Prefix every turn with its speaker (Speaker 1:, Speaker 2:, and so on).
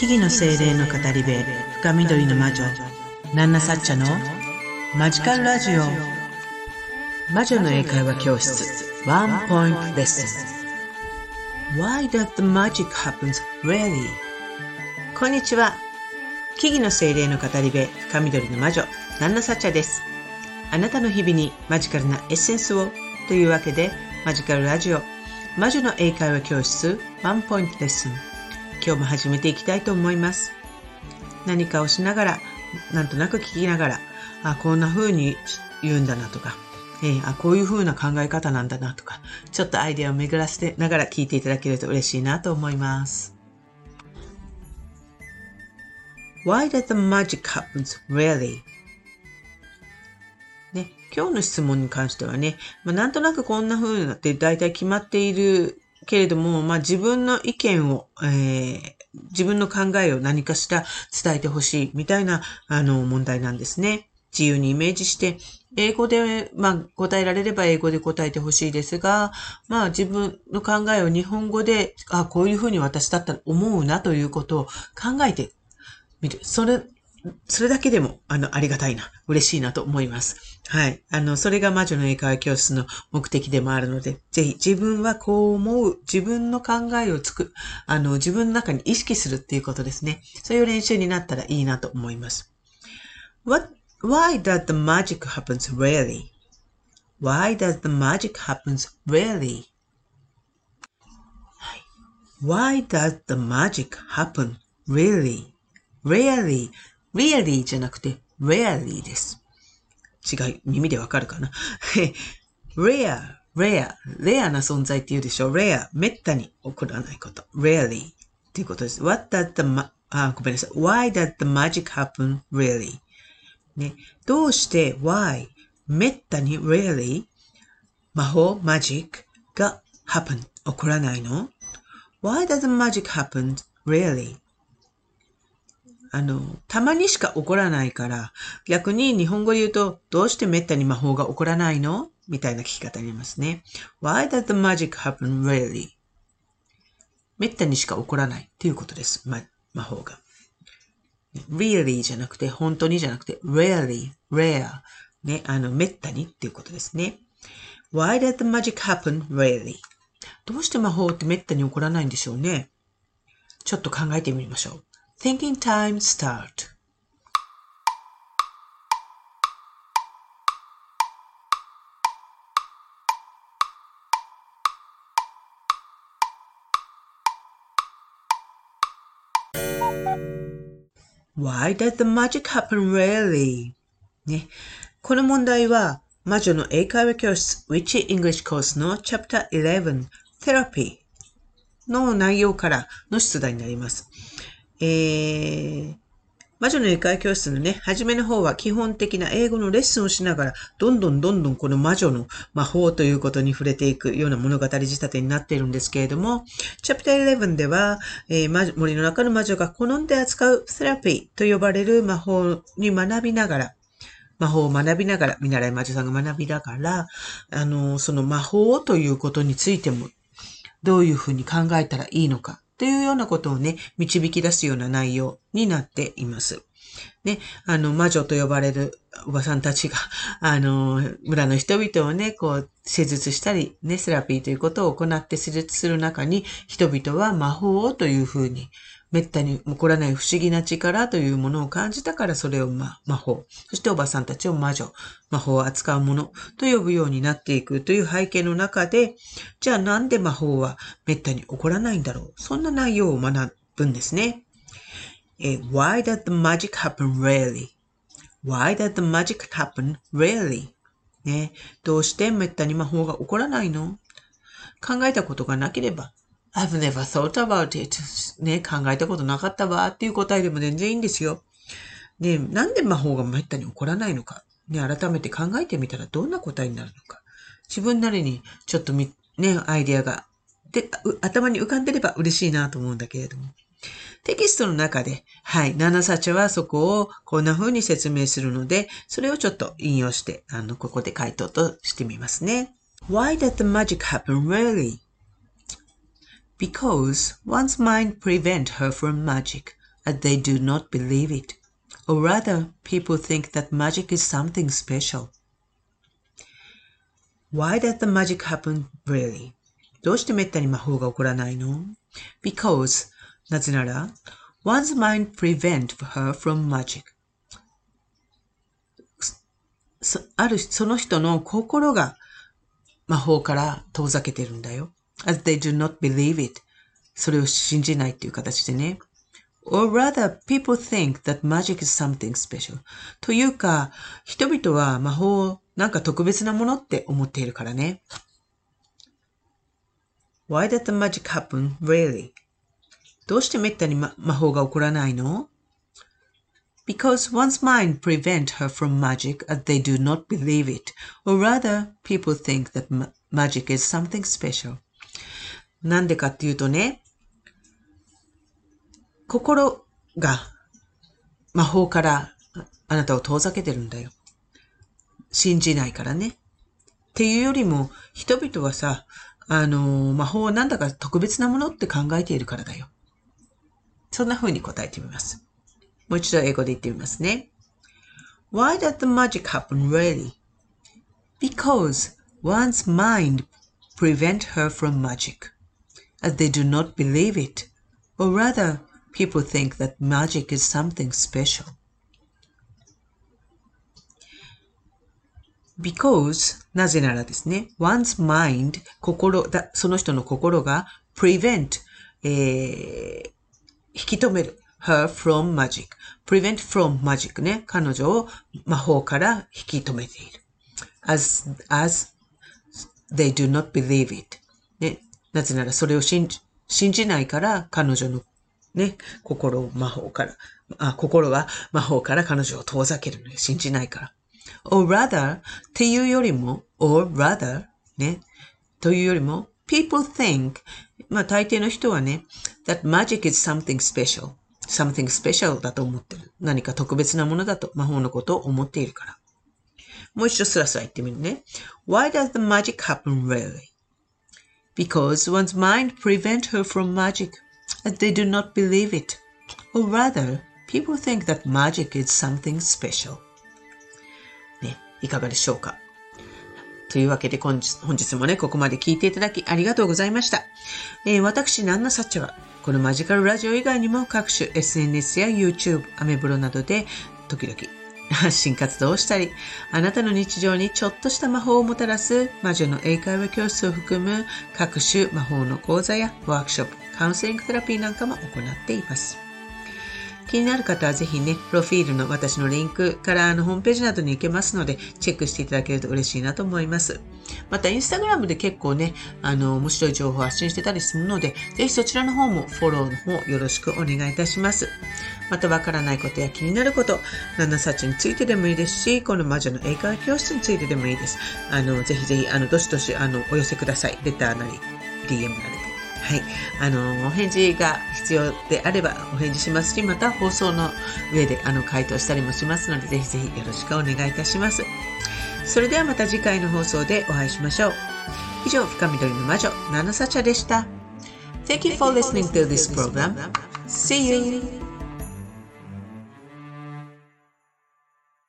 Speaker 1: 木々の精霊の語り部深緑の魔女ナンナサッチャのマジカルラジオ。魔女の英会話教室ワンポイントレッスン。Why does the magic happen really? こんにちは。木々の精霊の語り部深緑の魔女ナンナサッチャです。あなたの日々にマジカルなエッセンスをというわけでマジカルラジオ魔女の英会話教室ワンポイントレッスン。今日も始めていきたいと思います。何かをしながら、なんとなく聞きながら、あ、こんな風に言うんだなとか、えー、あ、こういう風な考え方なんだなとか、ちょっとアイデアを巡らせてながら聞いていただけると嬉しいなと思います。Why does the magic happen really? ね、今日の質問に関してはね、まあ、なんとなくこんな風になって大体決まっているけれども、まあ自分の意見を、えー、自分の考えを何かしら伝えてほしいみたいな、あの、問題なんですね。自由にイメージして、英語で、まあ、答えられれば英語で答えてほしいですが、まあ、自分の考えを日本語で、あ、こういうふうに私だったら思うなということを考えてみる。それそれだけでも、あの、ありがたいな、嬉しいなと思います。はい。あの、それが魔女の英会話教室の目的でもあるので、ぜひ自分はこう思う、自分の考えをつく、あの、自分の中に意識するっていうことですね。そういう練習になったらいいなと思います。What, why does the magic happens really? Why does the magic happens really? Why does the magic happen really? Really really じゃなくて rarely です。違い、耳でわかるかな rare, rare, rare な存在って言うでしょ rare, めったに起こらないこと。rarely っていうことです。what does the, あ、ごめんなさい。why does the magic happen really? ね。どうして why めったに rarely 魔法 magic が happen 起こらないの ?why does the magic happen really? あの、たまにしか起こらないから、逆に日本語で言うと、どうして滅多に魔法が起こらないの？みたいな聞き方になりますね。Why does the magic happen really? 滅多にしか起こらないっていうことです。ま、魔法が。really じゃなくて、本当にじゃなくて、rarely, rare. ね、あの、滅多にっていうことですね。Why does the magic happen really? どうして魔法って滅多に起こらないんでしょうね？ちょっと考えてみましょう。Thinking time start. Why does the magic happen really? ね。この問題は、魔女の英会話教室 Witchy English Course の Chapter 11 Therapy の内容からの出題になります。えー、魔女の英会教室のね、初めの方は基本的な英語のレッスンをしながら、どんどんどんどんこの魔女の魔法ということに触れていくような物語仕立てになっているんですけれども、チャプター11では、えー、森の中の魔女が好んで扱うセラピーと呼ばれる魔法に学びながら、魔法を学びながら、見習い魔女さんが学びながら、あの、その魔法ということについても、どういうふうに考えたらいいのか。というようなことをね、導き出すような内容になっています。ね、あの、魔女と呼ばれるおばさんたちが、あの、村の人々をね、こう、施術したり、ね、セラピーということを行って施術する中に、人々は魔法をというふうに、滅多に起こらない不思議な力というものを感じたからそれを、ま、魔法。そしておばさんたちを魔女、魔法を扱うものと呼ぶようになっていくという背景の中で、じゃあなんで魔法は滅多に起こらないんだろう？そんな内容を学ぶんですね。え Why does the magic happen really?Why does the magic happen really? ね、どうして滅多に魔法が起こらないの？考えたことがなければ I've never thought about it. ね、考えたことなかったわっていう答えでも全然いいんですよ。ね、なんで魔法がめったに起こらないのか。ね、改めて考えてみたらどんな答えになるのか。自分なりにちょっとみ、ね、アイデアが、で、頭に浮かんでれば嬉しいなと思うんだけれども。テキストの中で、はい、ナナサチはそこをこんな風に説明するので、それをちょっと引用して、あの、ここで回答としてみますね。Why did the magic happen really? because one's mind prevent her from magic as they do not believe it. Or rather, people think that magic is something special. Why does the magic happen really? どうしてめったに魔法が起こらないの ?Because なぜなら one's mind prevent her from magic. あるその人の心が魔法から遠ざけてるんだよ。 as they do not believe it. それを信じないっていう形でね。or rather, people think that magic is something special. というか、人々は魔法をなんか特別なものって思っているからね。Why did the magic happen, really? どうしてめったに、ま、魔法が起こらないの Because one's mind prevent her from magic as they do not believe it, or rather, people think that ma magic is something special. なんでかっていうとね、心が魔法からあなたを遠ざけてるんだよ。信じないからね。っていうよりも、人々はさ、あの、魔法はなんだか特別なものって考えているからだよ。そんな風に答えてみます。もう一度英語で言ってみますね。Why does the magic happen really? Because one's mind prevent her from magic, as they do not believe it, or rather, people think that magic is something special. Because なぜならですね、one's mind 心だ、その人の心が prevent、えー、引き止める her from magic. prevent from magic ね。彼女を魔法から引き止めている。as, as they do not believe it. なぜならそれを信じ、信じないから彼女のね、心を魔法から、あ、心は魔法から彼女を遠ざけるのよ。信じないから。or rather っていうよりも、or rather ね、というよりも、people think まあ大抵の人はね、that magic is something special. something special だと思ってる。何か特別なものだと魔法のことを思っているから。もう一度スラスラ言ってみるね。Why does the magic happen really? Because one's mind prevent her from magic, as they do not believe it. Or rather, people think that magic is something special. ね、いかがでしょうかというわけで本日本日もね、ここまで聞いていただきありがとうございました。えー、私、ナンナサッチはこのマジカルラジオ以外にも各種 SNS や YouTube、アメブロなどで時々発信活動をしたり、あなたの日常にちょっとした魔法をもたらす魔女の英会話教室を含む各種魔法の講座やワークショップ、カウンセリングセラピーなんかも行っています。気になる方はぜひね、プロフィールの私のリンクからあのホームページなどに行けますので、チェックしていただけると嬉しいなと思います。また、インスタグラムで結構ね、あの、面白い情報を発信してたりするので、ぜひそちらの方もフォローの方よろしくお願いいたします。また、わからないことや気になること、ナナサチについてでもいいですし、この魔女の英会話教室についてでもいいです。あの、ぜひぜひ、あの、どしどし、あの、お寄せください。レターなり、DM なり。はい。あの、お返事が必要であればお返事しますし、また放送の上であの回答したりもしますので、ぜひぜひよろしくお願いいたします。それではまた次回の放送でお会いしましょう。以上、深緑の魔女、ナナサチャでした。Thank you for listening to this program. See you!